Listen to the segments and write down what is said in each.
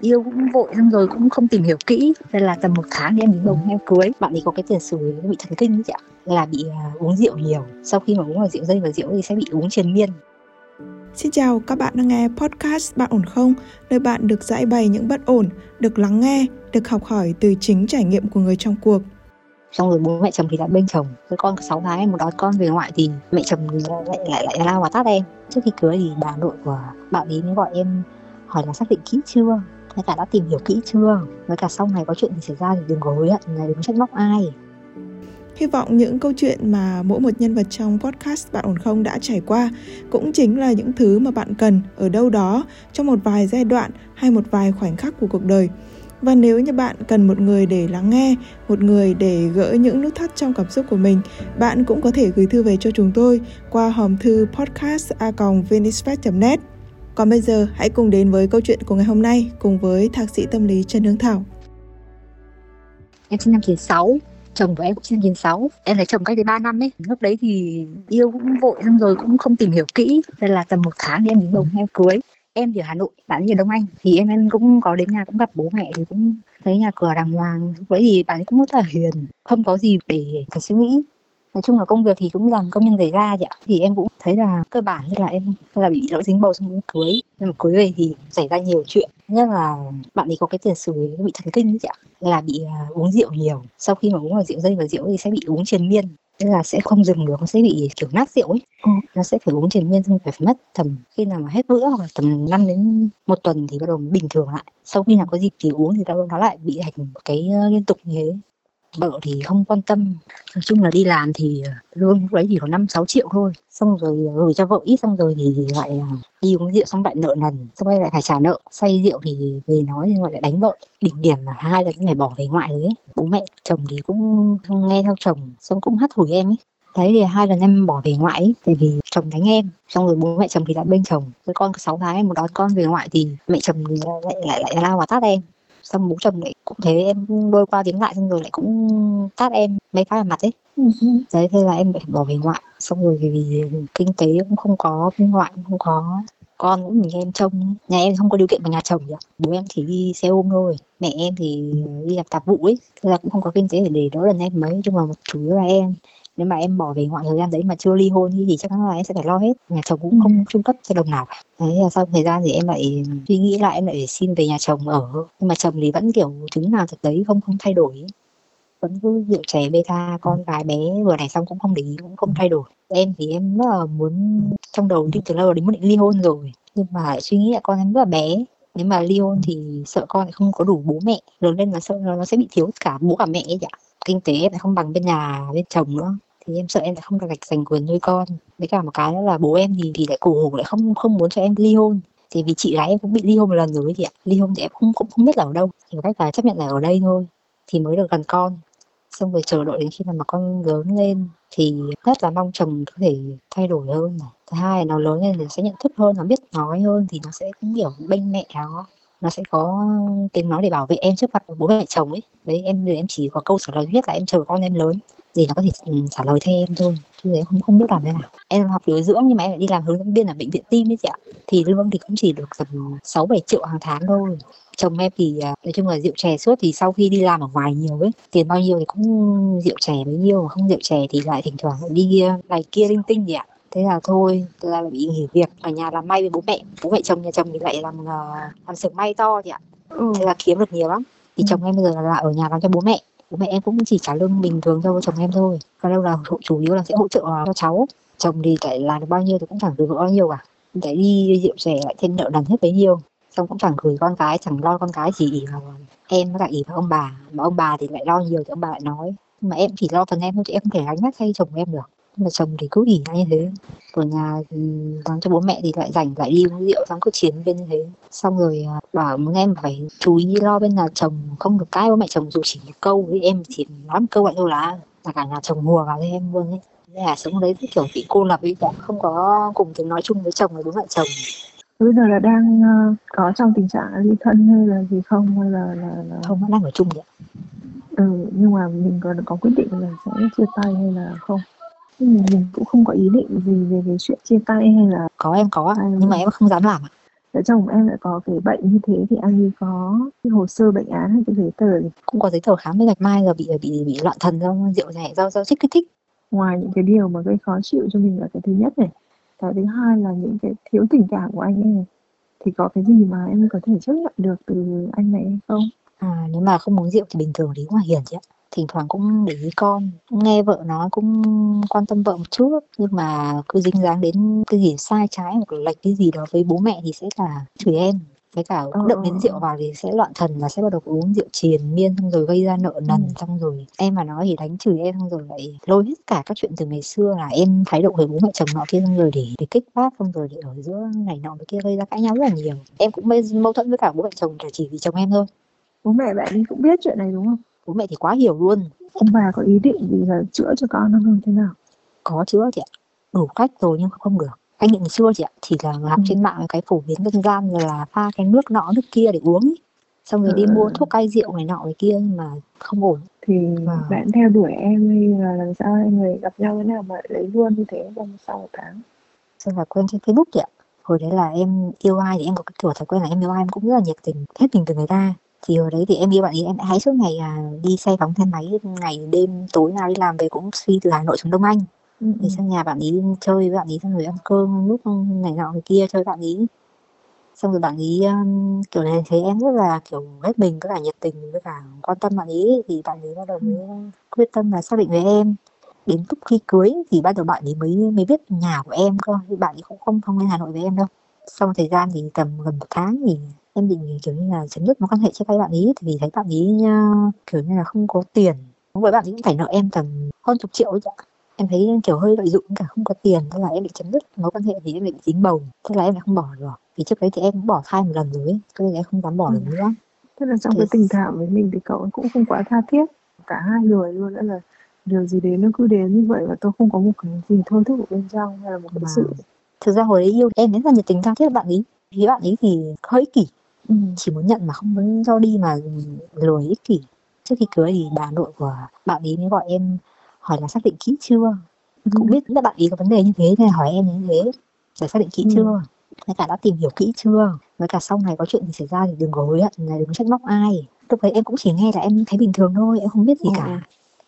yêu cũng vội xong rồi cũng không tìm hiểu kỹ. Nên là tầm một tháng thì em đến bồng em cưới. Bạn ấy có cái tiền sử bị thần kinh chị ạ. Là bị uh, uống rượu nhiều. Sau khi mà uống vào rượu dây và rượu thì sẽ bị uống triền miên. Xin chào, các bạn đang nghe podcast Bạn ổn không? Nơi bạn được giải bày những bất ổn, được lắng nghe, được học hỏi từ chính trải nghiệm của người trong cuộc. Xong rồi bố mẹ chồng thì đã bên chồng. Với con 6 tháng em một đón con về ngoại thì mẹ chồng lại lại lại lao vào tát em. Trước khi cưới thì bà nội của bạn ấy mới gọi em hỏi là xác định kỹ chưa với cả đã tìm hiểu kỹ chưa? Với cả sau này có chuyện gì xảy ra thì đừng có hối hận là đừng trách móc ai. Hy vọng những câu chuyện mà mỗi một nhân vật trong podcast Bạn ổn không đã trải qua cũng chính là những thứ mà bạn cần ở đâu đó trong một vài giai đoạn hay một vài khoảnh khắc của cuộc đời. Và nếu như bạn cần một người để lắng nghe, một người để gỡ những nút thắt trong cảm xúc của mình, bạn cũng có thể gửi thư về cho chúng tôi qua hòm thư podcast net. Còn bây giờ hãy cùng đến với câu chuyện của ngày hôm nay cùng với thạc sĩ tâm lý Trần Hương Thảo. Em sinh năm 96, chồng của em cũng sinh năm 96 em lấy chồng cách đây 3 năm ấy. Lúc đấy thì yêu cũng vội xong rồi cũng không tìm hiểu kỹ. Nên là tầm một tháng thì em đến bồng em cưới. Em thì ở Hà Nội bạn ấy ở Đông Anh. Thì em em cũng có đến nhà cũng gặp bố mẹ thì cũng thấy nhà cửa đàng hoàng. Vậy thì bạn ấy cũng rất là hiền không có gì để phải suy nghĩ nói chung là công việc thì cũng làm công nhân giày ra vậy thì em cũng thấy là cơ bản là em là bị lỗi dính bầu xong cũng cưới nhưng mà cưới về thì xảy ra nhiều chuyện. Nhất là bạn ấy có cái tiền sử bị thần kinh ấy chị ạ. Là bị uh, uống rượu nhiều. Sau khi mà uống vào rượu dây và rượu thì sẽ bị uống triền miên. Nên là sẽ không dừng được nó sẽ bị kiểu nát rượu ấy. Ừ. nó sẽ phải uống triền miên xong phải mất tầm khi nào mà hết bữa hoặc là tầm 5 đến một tuần thì bắt đầu bình thường lại. Sau khi nào có dịp thì uống thì nó lại bị thành cái uh, liên tục như thế vợ thì không quan tâm. Nói chung là đi làm thì lương lúc đấy chỉ có năm sáu triệu thôi. Xong rồi ờ, gửi cho vợ ít xong rồi thì lại ờ, đi uống rượu xong lại nợ nần xong rồi lại phải trả nợ. Say rượu thì về nói thì lại đánh vợ. Đỉnh điểm là hai lần phải bỏ về ngoại rồi ấy. Bố mẹ chồng thì cũng không nghe theo chồng xong cũng hắt hủi em ấy. Đấy thì hai lần em bỏ về ngoại ấy, tại vì chồng đánh em. Xong rồi bố mẹ chồng thì lại bên chồng. Với con có 6 tháng em một đón con về ngoại thì mẹ chồng thì lại lại, lại lao vào tát em xong bố chồng lại cũng thế em đôi qua tiếng lại xong rồi lại cũng tát em mấy vào mặt ấy. Ừ. đấy thế là em phải bỏ về ngoại. Xong rồi vì kinh tế cũng không có bên ngoại cũng không có con cũng mình em trông nhà em không có điều kiện vào nhà chồng gì bố em chỉ đi xe ôm thôi mẹ em thì đi làm tạp vụ ấy. Thế là cũng không có kinh tế để để đỡ lần em mấy nhưng mà chủ yếu là em nếu mà em bỏ về ngoại thời gian đấy mà chưa ly hôn thì chắc chắn là em sẽ phải lo hết. Nhà chồng cũng không trung cấp cho đồng nào đấy là sau thời gian thì em lại suy nghĩ lại em lại xin về nhà chồng ở. Nhưng mà chồng thì vẫn kiểu chứng nào thật đấy không không thay đổi vẫn cứ rượu chè beta con gái bé vừa này xong cũng không để ý cũng không thay đổi. Em thì em rất là muốn trong đầu đi từ lâu đến muốn định ly hôn rồi. Nhưng mà suy nghĩ là con em rất là bé. Nếu mà ly hôn thì sợ con lại không có đủ bố mẹ. Lớn lên là sợ nó sẽ bị thiếu cả bố cả mẹ ấy ạ. Kinh tế lại không bằng bên nhà bên chồng nữa thì em sợ em lại không được gạch giành quyền nuôi con. Với cả một cái là bố em thì thì lại cổ hủ, lại không không muốn cho em ly hôn. Thì vì chị gái em cũng bị ly hôn một lần rồi thì ạ. Ly hôn thì em cũng cũng không biết là ở đâu. Thì cách là chấp nhận là ở đây thôi, thì mới được gần con. Xong rồi chờ đợi đến khi mà con lớn lên thì rất là mong chồng có thể thay đổi hơn này. Thứ hai nó lớn lên thì sẽ nhận thức hơn, nó biết nói hơn thì nó sẽ cũng hiểu bên mẹ nó. Nó sẽ có tiếng nói để bảo vệ em trước mặt bố mẹ chồng ấy. Đấy, em em chỉ có câu trả lời duy là em chờ con em lớn thì nó có thể ừ, trả lời thay em thôi chứ em không không biết làm thế nào. Em học điều dưỡng nhưng mà em lại đi làm hướng dẫn viên ở bệnh viện tim ấy chị ạ. Thì lương thì cũng chỉ được tầm sáu bảy triệu hàng tháng thôi. Chồng em thì à, nói chung là rượu chè suốt thì sau khi đi làm ở ngoài nhiều ấy tiền bao nhiêu thì cũng rượu chè bấy nhiêu mà không rượu chè thì lại thỉnh thoảng đi này kia linh tinh gì ạ. Thế là thôi tôi là bị nghỉ việc ở nhà làm may với bố mẹ. Bố mẹ chồng nhà chồng thì lại làm uh, làm xưởng may to thì ạ. Ừ. thế là kiếm được nhiều lắm. Thì ừ. chồng em bây giờ là ở nhà làm cho bố mẹ bố mẹ em cũng chỉ trả lương bình thường cho chồng em thôi. Còn đâu là chủ yếu là sẽ hỗ trợ à, cho cháu. Chồng thì phải làm được bao nhiêu thì cũng chẳng được bao nhiêu cả. Để đi rượu rẻ, lại thêm nợ nần hết bấy nhiêu. Xong cũng chẳng gửi con cái, chẳng lo con cái chỉ ỉ vào em với lại ý vào ông bà. Mà ông bà thì lại lo nhiều thì ông bà lại nói. Nhưng mà em chỉ lo phần em thôi, chứ em không thể gánh hết thay chồng em được mà chồng thì cứ ỉ như thế. Ở nhà thì làm cho bố mẹ thì lại rảnh lại đi uống rượu xong cứ chiến bên như thế xong rồi à, bảo muốn em phải chú ý lo bên nhà chồng không được cái bố mẹ chồng dù chỉ một câu với em chỉ nói một câu vậy thôi là là cả nhà chồng hùa vào với em luôn ấy. Là sống đấy kiểu bị cô lập ấy không có cùng tiếng nói chung với chồng với bố mẹ chồng. Bây giờ là đang uh, có trong tình trạng ly thân hay là gì không? Hay là là, là... không vẫn đang ở chung vậy ừ nhưng mà mình có có quyết định là sẽ chia tay hay là không nhưng mình, mình cũng không có ý định gì về cái chuyện chia tay hay là có em có hay nhưng mà em không dám làm vợ chồng em lại có cái bệnh như thế thì anh ấy có cái hồ sơ bệnh án hay cái giấy tờ gì? Cũng có giấy tờ khám với gạch mai rồi bị bị bị loạn thần do rượu này do do chất kích thích. Ngoài những cái điều mà gây khó chịu cho mình là cái thứ nhất này. Cái thứ hai là những cái thiếu tình cảm của anh ấy. Này thì có cái gì mà em có thể chấp nhận được từ anh này hay không? À nếu mà không uống rượu thì bình thường lý là hiền chị ạ thỉnh thoảng cũng để ý con nghe vợ nói cũng quan tâm vợ một chút. Nhưng mà cứ dính dáng đến cái gì sai trái hoặc là lệch cái gì đó với bố mẹ thì sẽ là chửi em. Với cả Ờ, ờ, đến rượu vào thì sẽ loạn thần và sẽ bắt đầu uống rượu triền miên xong rồi gây ra nợ nần Ừ. xong rồi em mà nói thì đánh chửi em xong rồi lại lôi hết cả các chuyện từ ngày xưa là em thái độ với bố mẹ chồng nọ kia xong rồi để, để kích phát xong rồi để ở giữa này nọ với kia gây ra cãi nhau rất là nhiều. Em cũng mâu thuẫn với cả bố mẹ chồng là chỉ vì chồng em thôi. Bố mẹ bạn ấy cũng biết chuyện này đúng không bố mẹ thì quá hiểu luôn. Ông bà có ý định gì là chữa cho con nó không? Thế nào? Có chữa chị ạ. Đủ cách rồi nhưng không được. Anh định chưa chị ạ chỉ là học Ừ. trên mạng cái phổ biến dân gian rồi là pha cái nước nọ nước kia để uống ý. xong rồi đi Ừ. mua thuốc cai rượu này nọ này kia nhưng mà không ổn. Thì Vâng. bạn theo đuổi em hay là làm sao? Hai người gặp nhau thế nào mà lấy luôn như thế trong sau một tháng? Xong là quen trên Facebook chị ạ. Hồi đấy là em yêu ai thì em có cái kiểu thói quen là em yêu ai em cũng rất là nhiệt tình hết mình từ người ta thì hồi đấy thì em yêu bạn ấy em hãy suốt ngày à, đi xe phóng xe máy ngày đêm tối nào đi làm về cũng phi từ Hà Nội xuống Đông Anh. Ừ. thì sang nhà bạn ấy chơi với bạn ấy xong rồi ăn cơm lúc này nọ người kia chơi bạn ấy. Xong rồi bạn ấy um, kiểu này thấy em rất là kiểu hết mình với cả nhiệt tình với cả quan tâm bạn ấy thì bạn ấy bắt đầu mới quyết tâm là xác định với em. Đến lúc khi cưới thì bắt đầu bạn ấy mới mới biết nhà của em cơ thì bạn ấy cũng không không lên Hà Nội với em đâu. Sau thời gian thì tầm gần một tháng thì em định kiểu như là chấm dứt mối quan hệ chia tay bạn ấy thì vì thấy bạn ấy uh, kiểu như là không có tiền. Với bạn ấy cũng phải nợ em tầm hơn chục triệu ấy ạ. Em thấy kiểu hơi lợi dụng cả không có tiền thế là em định chấm dứt mối quan hệ thì em định dính bầu. Thế là em lại không bỏ được. Vì trước đấy thì em cũng bỏ thai một lần rồi ấy cho nên em không dám bỏ được Ừ. nữa. Tức là trong Thế- cái tình cảm với mình thì cậu ấy cũng không quá tha thiết. Cả hai người luôn đó là điều gì đến nó cứ đến như vậy và tôi không có một cái gì thôi thúc ở bên trong hay là một cái Vâng. sự thực ra hồi đấy yêu em rất là nhiệt tình tha thiết bạn ấy thì bạn ấy thì hơi kỷ ừ. chỉ muốn nhận mà không muốn cho đi mà lười ích kỷ. Trước khi cưới thì bà nội của bạn ấy mới gọi em hỏi là xác định kỹ chưa? Cũng biết là bạn ấy có vấn đề như thế nên hỏi em như thế. Để xác định kỹ Ừ. chưa? Với cả đã tìm hiểu kỹ chưa? Với cả sau này có chuyện gì xảy ra thì đừng có hối hận là đừng trách móc ai. Lúc đấy em cũng chỉ nghe là em thấy bình thường thôi em không biết gì Ừ, ừ. cả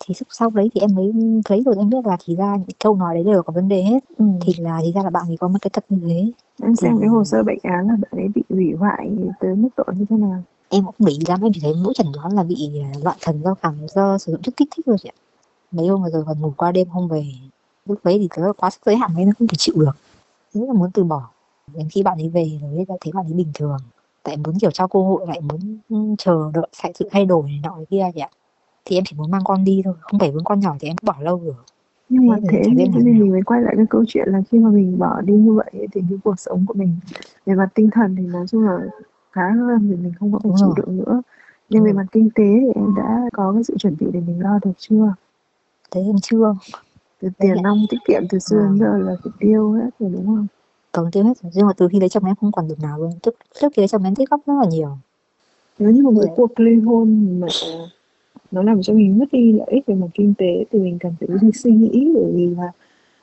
thì sau đấy thì em mới thấy rồi em biết là thì ra những câu nói đấy đều có vấn đề hết. Ừ. thì là thì ra là bạn ấy có một cái tật như thế. Em xem thì- cái hồ sơ bệnh án là bạn ấy bị hủy hoại tới mức độ như thế nào? Em cũng để ý lắm em chỉ thấy mỗi chẩn đoán là bị à, loạn thần do cảm do sử dụng chất kích thích thôi chị ạ. Mấy hôm rồi còn ngủ qua đêm không về lúc đấy thì nó quá sức giới hạn ấy nó không thể chịu được. Rất là muốn từ bỏ. Đến khi bạn ấy về rồi đã thấy bạn ấy bình thường. Tại muốn kiểu cho cơ hội lại muốn ừ, chờ đợi sẽ sự thay đổi này nọ kia chị ạ thì em chỉ muốn mang con đi thôi không phải muốn con nhỏ thì em bỏ lâu rồi nhưng mà Thế thế nào. mình mới quay lại cái câu chuyện là khi mà mình bỏ đi như vậy thì cái cuộc sống của mình về mặt tinh thần thì nói chung là khá hơn vì mình không có Đúng chịu đựng nữa. Nhưng về mặt kinh tế thì em đã có cái sự chuẩn bị để mình lo được chưa? Thế em chưa. Từ tiền nong tiết kiệm từ xưa đến giờ là phải tiêu hết rồi đúng không? Còn tiêu hết rồi nhưng mà từ khi lấy chồng em không còn được nào luôn. Trước trước khi lấy chồng em tích góp rất là nhiều. Nếu như một Dạ. cuộc ly hôn mà nó làm cho mình mất đi lợi ích về mặt kinh tế thì mình cần phải suy nghĩ bởi vì là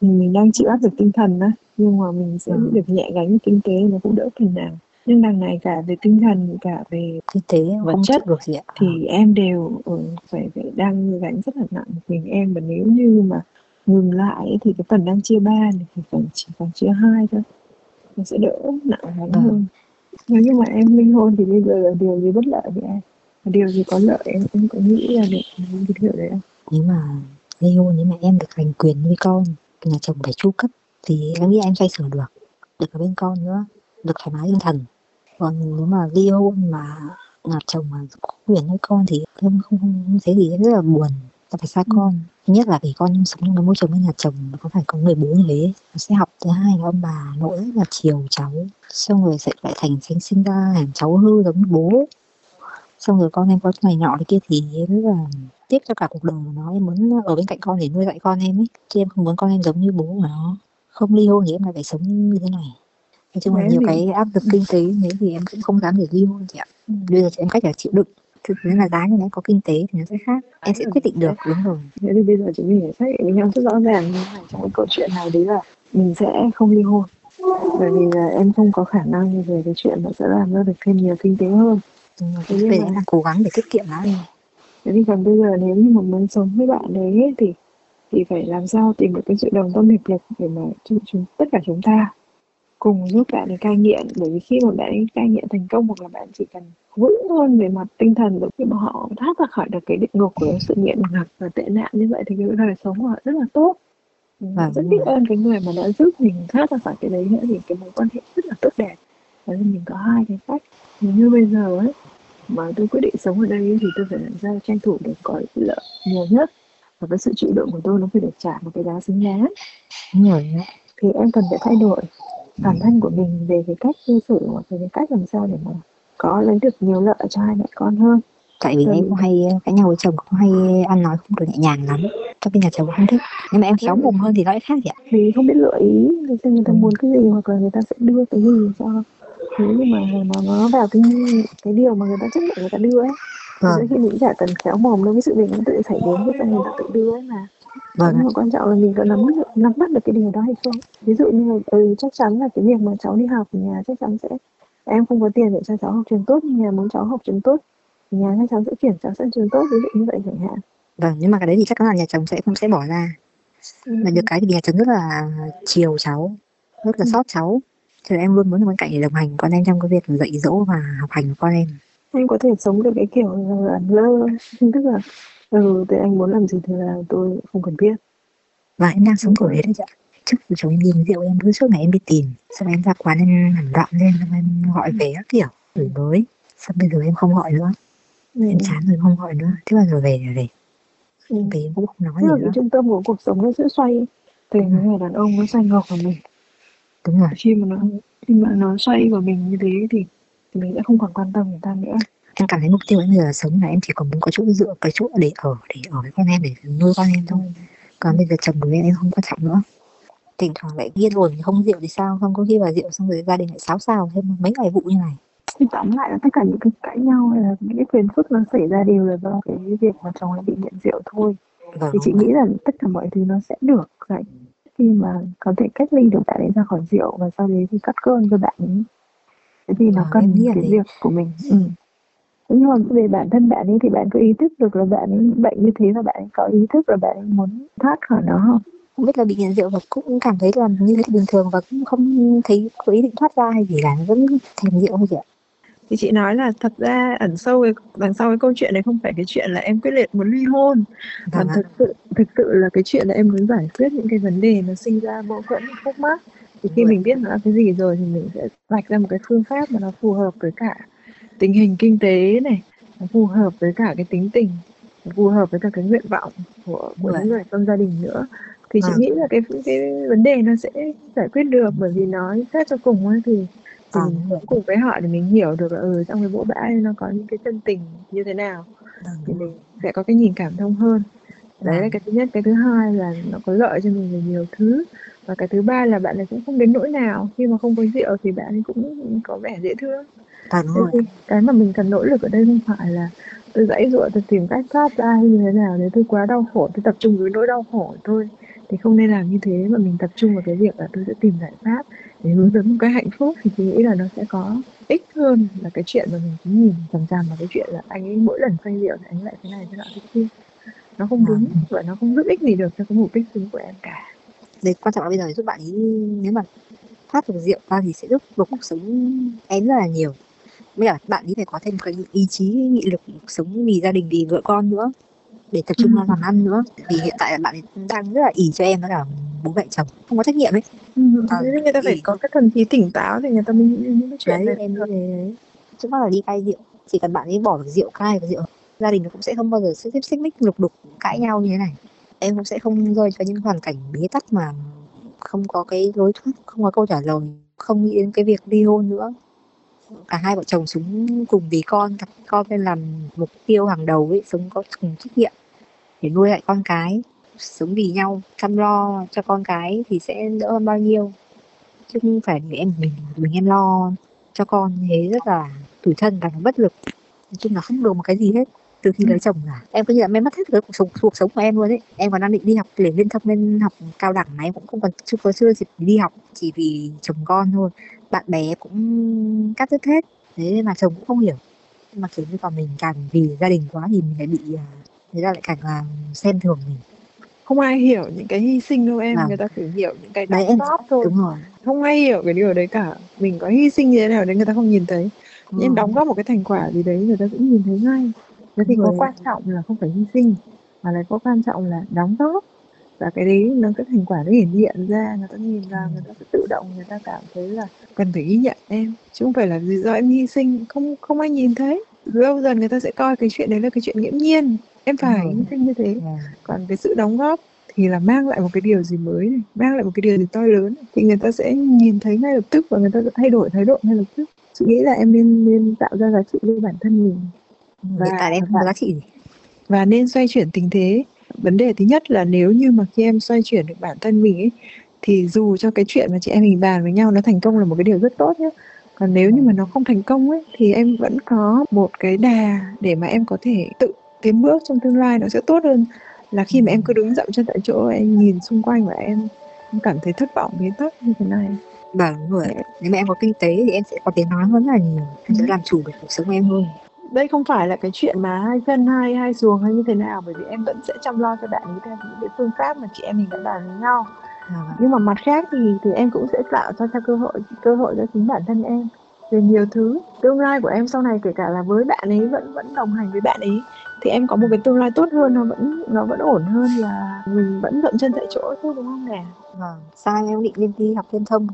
mình, mình đang chịu áp lực tinh thần á nhưng mà mình sẽ Ừ. được nhẹ gánh kinh tế nó cũng đỡ phần nào. Nhưng đằng này cả về tinh thần cả về kinh tế Vật chất được gì ạ? thì em đều ừ, phải phải đang gánh rất là nặng mình em. Và nếu như mà ngừng lại thì cái phần đang chia ba này thì phần chỉ còn chia hai thôi. Nó sẽ đỡ nặng gánh Vâng. hơn. Nếu như mà em ly hôn thì bây giờ là điều gì bất lợi với em điều gì có lợi em em có nghĩ là được cái điều đấy không nếu mà ly hôn nếu mà em được giành quyền nuôi con nhà chồng phải chu cấp thì em nghĩ em xoay sở được được ở bên con nữa được thoải mái tinh thần. Còn nếu mà ly hôn mà nhà chồng mà có quyền nuôi con thì em không, không, không thấy gì rất là buồn. Ta phải xa Ừ. con thứ nhất là vì con sống trong cái môi trường với nhà chồng nó có phải có người bố như thế nó sẽ học thứ hai là ông bà nội rất là chiều cháu xong rồi sẽ lại thành sinh sinh ra thành cháu hư giống bố xong rồi con em có này nọ cái kia thì rất là tiếc cho cả cuộc đời của nó. Em muốn ở bên cạnh con để nuôi dạy con em ấy. Chứ em không muốn con em giống như bố của nó. Không ly hôn thì em lại phải sống như thế này. Nói chung là nhiều thì- cái áp lực kinh tế thế thì em cũng không dám để ly hôn chị ạ. Bây giờ chị em cách là chịu đựng. Thực tế là giá như nó có kinh tế thì nó sẽ khác. Em sẽ quyết định được đúng rồi. Thế thì bây giờ chúng mình xác định với nhau rất rõ ràng này trong cái câu chuyện này đấy là mình sẽ không ly hôn. Bởi vì là em không có khả năng về cái chuyện mà sẽ làm ra được thêm nhiều kinh tế hơn cái về đấy là cố gắng để tiết kiệm đã thế thì còn bây giờ nếu như mà muốn sống với bạn đấy ấy, thì thì phải làm sao tìm được cái sự đồng tâm hiệp lực để mà chúng, chúng tất cả chúng ta cùng giúp bạn ấy cai nghiện. Bởi vì khi mà bạn ấy cai nghiện thành công hoặc là bạn chỉ cần vững hơn về mặt tinh thần rồi khi mà họ thoát ra khỏi được cái địa ngục của sự nghiện ngập và tệ nạn như vậy thì cái đời sống của họ rất là tốt. Mình Vâng, rất biết ơn cái người mà đã giúp mình thoát ra khỏi cái đấy nữa thì cái mối quan hệ rất là tốt đẹp. Và mình có hai cái cách. Như bây giờ ấy mà tôi quyết định sống ở đây thì tôi phải làm sao tranh thủ được có lợi nhiều nhất. Và cái sự chịu đựng của tôi nó phải được trả một cái giá xứng đáng. Rồi thì em cần phải thay đổi bản thân của mình về cái cách cư xử và về cái cách làm sao để mà có lấy được nhiều lợi cho hai mẹ con hơn. Tại vì Ừ. em cũng hay cãi nhau với chồng cũng hay ăn nói không được nhẹ nhàng lắm. Cho nên là chồng không thích. Nhưng mà em khéo mồm hơn thì nó lại khác chị ạ. Thì không biết lựa ý. Người ta, người ta muốn cái gì hoặc là người ta sẽ đưa cái gì cho nếu như mà mà nó vào cái cái điều mà người ta chấp nhận người ta đưa ấy. Thì vâng. đôi khi mình chả cần khéo mồm đâu cái sự việc nó tự xảy đến cái người ta tự đưa ấy mà. Vâng nhưng mà quan trọng là mình có nắm nắm bắt được cái điều đó hay không. Ví dụ như là ừ, chắc chắn là cái việc mà cháu đi học nhà chắc chắn sẽ em không có tiền để cho cháu học trường tốt nhưng nhà muốn cháu học trường tốt nhà chắc chắn sẽ chuyển cháu sang trường tốt ví dụ như vậy chẳng hạn. Vâng nhưng mà cái đấy thì chắc chắn là nhà chồng sẽ không sẽ bỏ ra. Ừ. mà được cái thì nhà chồng rất là chiều cháu rất là Ừ. xót cháu cho nên em luôn muốn bên cạnh để đồng hành con em trong cái việc dạy dỗ và học hành của con em. Em có thể sống được cái kiểu là lơ tức là ừ thì anh muốn làm gì thì là tôi không cần biết. Và em đang sống kiểu đấy đấy chị ạ. Trước khi chồng em đi rượu em cứ suốt ngày em đi tìm xong em ra quán em làm loạn lên xong em gọi về các kiểu chửi bới. Xong bây giờ em không gọi nữa. Ừ. em chán rồi không gọi nữa. Thế bao giờ về thì về? Ừ. về em cũng không nói tức gì là nữa. trung tâm của cuộc sống nó sẽ xoay. Từ Ừ. người đàn ông nó xoay ngược vào mình đúng rồi. Khi mà nó khi mà nó xoay vào mình như thế thì, thì mình sẽ không còn quan tâm người ta nữa. Em cảm thấy mục tiêu em bây giờ sống là em chỉ còn muốn có chỗ dựa cái chỗ để ở để ở với con em để nuôi con em thôi. Còn bây giờ chồng của em em không quan trọng nữa. Thỉnh thoảng lại yên ổn không rượu thì sao? Không có khi vào rượu xong rồi gia đình lại xáo xào thêm mấy vài vụ như này. Thì tóm lại là tất cả những cái cãi nhau hay là những cái phiền phức nó xảy ra đều là do cái việc mà chồng ấy bị nghiện rượu thôi. Vâng thì chị nghĩ là tất cả mọi thứ nó sẽ được giải khi mà có thể cách ly được bạn ấy ra khỏi rượu và sau đấy thì cắt cơn cho bạn ấy thế thì nó Vâng, cần cái thế. việc của mình ừ. Nhưng mà về bản thân bạn ấy thì bạn có ý thức được là bạn ấy bệnh như thế và bạn ấy có ý thức là bạn ấy muốn thoát khỏi nó không không biết là bị nghiện rượu và cũng cảm thấy là như thế bình thường và cũng không thấy có ý định thoát ra hay gì cả vẫn thèm rượu thôi chị ạ thì chị nói là thật ra ẩn sâu cái, đằng sau cái câu chuyện này không phải cái chuyện là em quyết liệt muốn ly hôn. Mà vâng ạ. thực sự thực sự là cái chuyện là em muốn giải quyết những cái vấn đề nó sinh ra mâu thuẫn khúc mắc. Thì khi rồi. mình biết nó là cái gì rồi thì mình sẽ vạch ra một cái phương pháp mà nó phù hợp với cả tình hình kinh tế này nó phù hợp với cả cái tính tình nó phù hợp với cả cái nguyện vọng của của Đúng những người trong gia đình nữa. Thì chị Vâng. nghĩ là cái cái vấn đề nó sẽ giải quyết được bởi vì nói xét cho cùng ấy thì thì Vâng, mình rồi. cùng với họ để mình hiểu được là ừ trong cái bộ bã nó có những cái chân tình như thế nào vâng thì mình sẽ có cái nhìn cảm thông hơn. Đấy là Vâng. cái thứ nhất. Cái thứ hai là nó có lợi cho mình về nhiều thứ. Và cái thứ ba là bạn ấy cũng không đến nỗi nào. Khi mà không có rượu thì bạn ấy cũng có vẻ dễ thương. Vâng đúng rồi. cái mà mình cần nỗ lực ở đây không phải là tôi dãy dụa tôi tìm cách thoát ra hay như thế nào. Nếu tôi quá đau khổ tôi tập trung với nỗi đau khổ tôi thì không nên làm như thế. Mà mình tập trung vào cái việc là tôi sẽ tìm giải pháp để hướng đến một cái hạnh phúc thì tôi nghĩ là nó sẽ có ích hơn là cái chuyện mà mình cứ nhìn chằm chằm vào cái chuyện là anh ấy mỗi lần say rượu thì anh lại thế này thế nọ thế kia. Nó không đúng và nó không giúp ích gì được cho cái mục đích chính của em cả. Đấy, quan trọng là bây giờ giúp bạn ấy nếu mà thoát được rượu ra thì sẽ giúp được cuộc sống em rất là nhiều. Với cả bạn ấy phải có thêm cái ý chí nghị lực sống vì gia đình vì vợ con nữa để tập trung Ừ. vào làm ăn nữa. Vì hiện tại là bạn ấy đang rất là ỉ cho em với cả bố mẹ chồng không có trách nhiệm ấy. Ừ. Nên người ta phải thì- có cái thần trí tỉnh táo thì người ta mới nghĩ những cái chuyện đấy em nghĩ thế đấy. Trước mắt là đi cai rượu chỉ cần bạn ấy bỏ được rượu cai và rượu gia đình nó cũng sẽ không bao giờ xích xích xích mích lục đục cãi nhau như thế này. Em cũng sẽ không rơi vào những hoàn cảnh bế tắc mà không có cái lối thoát không có câu trả lời không nghĩ đến cái việc ly hôn nữa. Cả hai vợ chồng sống cùng vì con con lên làm mục tiêu hàng đầu ấy sống có cùng trách nhiệm để nuôi lại con cái sống vì nhau chăm lo cho con cái thì sẽ đỡ hơn bao nhiêu. Chứ không phải em mình mình em lo cho con thế rất là tủi thân và bất lực. Nói chung là không được một cái gì hết. Từ khi lấy chồng cả em cứ như là em mất hết cái cuộc sống cuộc sống của em luôn ấy. Em còn đang định đi học để liên thông lên học cao đẳng này cũng không còn chưa có chưa dịp đi học. Chỉ vì chồng con thôi. Bạn bè cũng cắt đứt hết. Thế mà chồng cũng không hiểu. Nhưng mà kiểu như còn mình càng vì gia đình quá thì mình lại bị à, người ta lại càng là xem thường mình không ai hiểu những cái hy sinh đâu em Vâng. người ta chỉ hiểu những cái đóng góp thôi. đúng rồi. Không ai hiểu cái điều đấy cả. Mình có hy sinh như thế nào đấy người ta không nhìn thấy. Ừ. nhưng đóng góp một cái thành quả gì đấy người ta cũng nhìn thấy ngay. Thế thì có quan trọng là không phải hy sinh mà là có quan trọng là đóng góp. Và cái đấy nó cái thành quả nó hiển hiện ra người ta nhìn vào người ta sẽ tự động người ta cảm thấy là cần phải ghi nhận em. Chứ không phải là do em hy sinh không không ai nhìn thấy. Lâu dần người ta sẽ coi cái chuyện đấy là cái chuyện nghiễm nhiên em phải rồi. hy sinh như thế Ừ. còn cái sự đóng góp thì là mang lại một cái điều gì mới này mang lại một cái điều gì to lớn này. thì người ta sẽ nhìn thấy ngay lập tức và người ta sẽ thay đổi thái độ ngay lập tức chị nghĩ là em nên nên tạo ra giá trị với bản thân mình hiện tại em không và- giá trị gì và nên xoay chuyển tình thế vấn đề thứ nhất là nếu như mà khi em xoay chuyển được bản thân mình ấy thì dù cho cái chuyện mà chị em mình bàn với nhau nó thành công là một cái điều rất tốt nhé còn nếu như mà nó không thành công ấy thì em vẫn có một cái đà để mà em có thể tự tiến bước trong tương lai nó sẽ tốt hơn là khi mà em cứ đứng dậm chân tại chỗ em nhìn xung quanh và em, em cảm thấy thất vọng bế tắc như thế này. Vâng đúng rồi. Nếu mà em có kinh tế thì em sẽ có tiếng nói hơn là nhiều. Em sẽ Ừ. làm chủ được cuộc sống của em hơn. Đây không phải là cái chuyện mà hai chân hai hai xuồng hay như thế nào bởi vì em vẫn sẽ chăm lo cho bạn ấy theo những cái phương pháp mà chị em mình đã bàn với nhau. À, nhưng mà mặt khác thì thì em cũng sẽ tạo cho cho cơ hội cơ hội cho chính bản thân em về nhiều thứ. Tương lai của em sau này kể cả là với bạn ấy vẫn vẫn đồng hành với bạn ấy thì em có một cái tương lai tốt hơn nó vẫn nó vẫn ổn hơn là mình vẫn dậm chân tại chỗ thôi đúng không nè? Vâng sau em định lên đi học liên thông?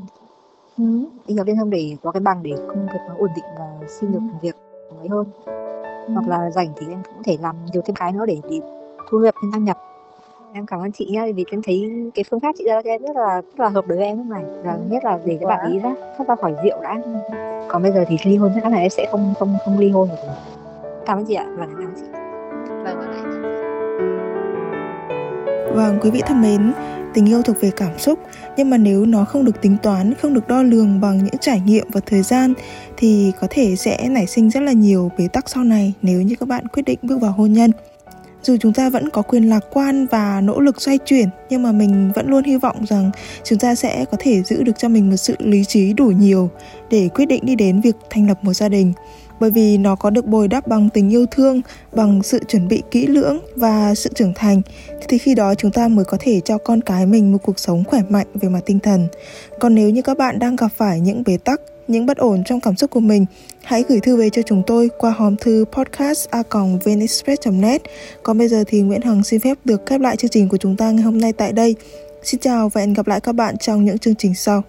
Ừ. đi học liên thông để có cái bằng để công việc nó ổn định và xin được việc mới hơn. Hoặc là rảnh thì em cũng thể làm nhiều thêm cái nữa để, để thu nhập thêm tăng nhập em cảm ơn chị nha vì em thấy cái phương pháp chị ra cho em rất là rất là hợp đối với em lúc này và nhất là để cái bạn ý ra thoát ra khỏi rượu đã còn bây giờ thì ly hôn chắc là em sẽ không không không ly hôn được rồi. cảm ơn chị ạ và cảm ơn chị vâng vâng ạ. Vâng, quý vị thân mến, tình yêu thuộc về cảm xúc, nhưng mà nếu nó không được tính toán, không được đo lường bằng những trải nghiệm và thời gian thì có thể sẽ nảy sinh rất là nhiều bế tắc sau này nếu như các bạn quyết định bước vào hôn nhân. Dù chúng ta vẫn có quyền lạc quan và nỗ lực xoay chuyển, nhưng mà mình vẫn luôn hy vọng rằng chúng ta sẽ có thể giữ được cho mình một sự lý trí đủ nhiều để quyết định đi đến việc thành lập một gia đình bởi vì nó có được bồi đắp bằng tình yêu thương, bằng sự chuẩn bị kỹ lưỡng và sự trưởng thành thì khi đó chúng ta mới có thể cho con cái mình một cuộc sống khỏe mạnh về mặt tinh thần. Còn nếu như các bạn đang gặp phải những bế tắc, những bất ổn trong cảm xúc của mình, hãy gửi thư về cho chúng tôi qua hòm thư podcast net Còn bây giờ thì Nguyễn Hằng xin phép được khép lại chương trình của chúng ta ngày hôm nay tại đây. Xin chào và hẹn gặp lại các bạn trong những chương trình sau.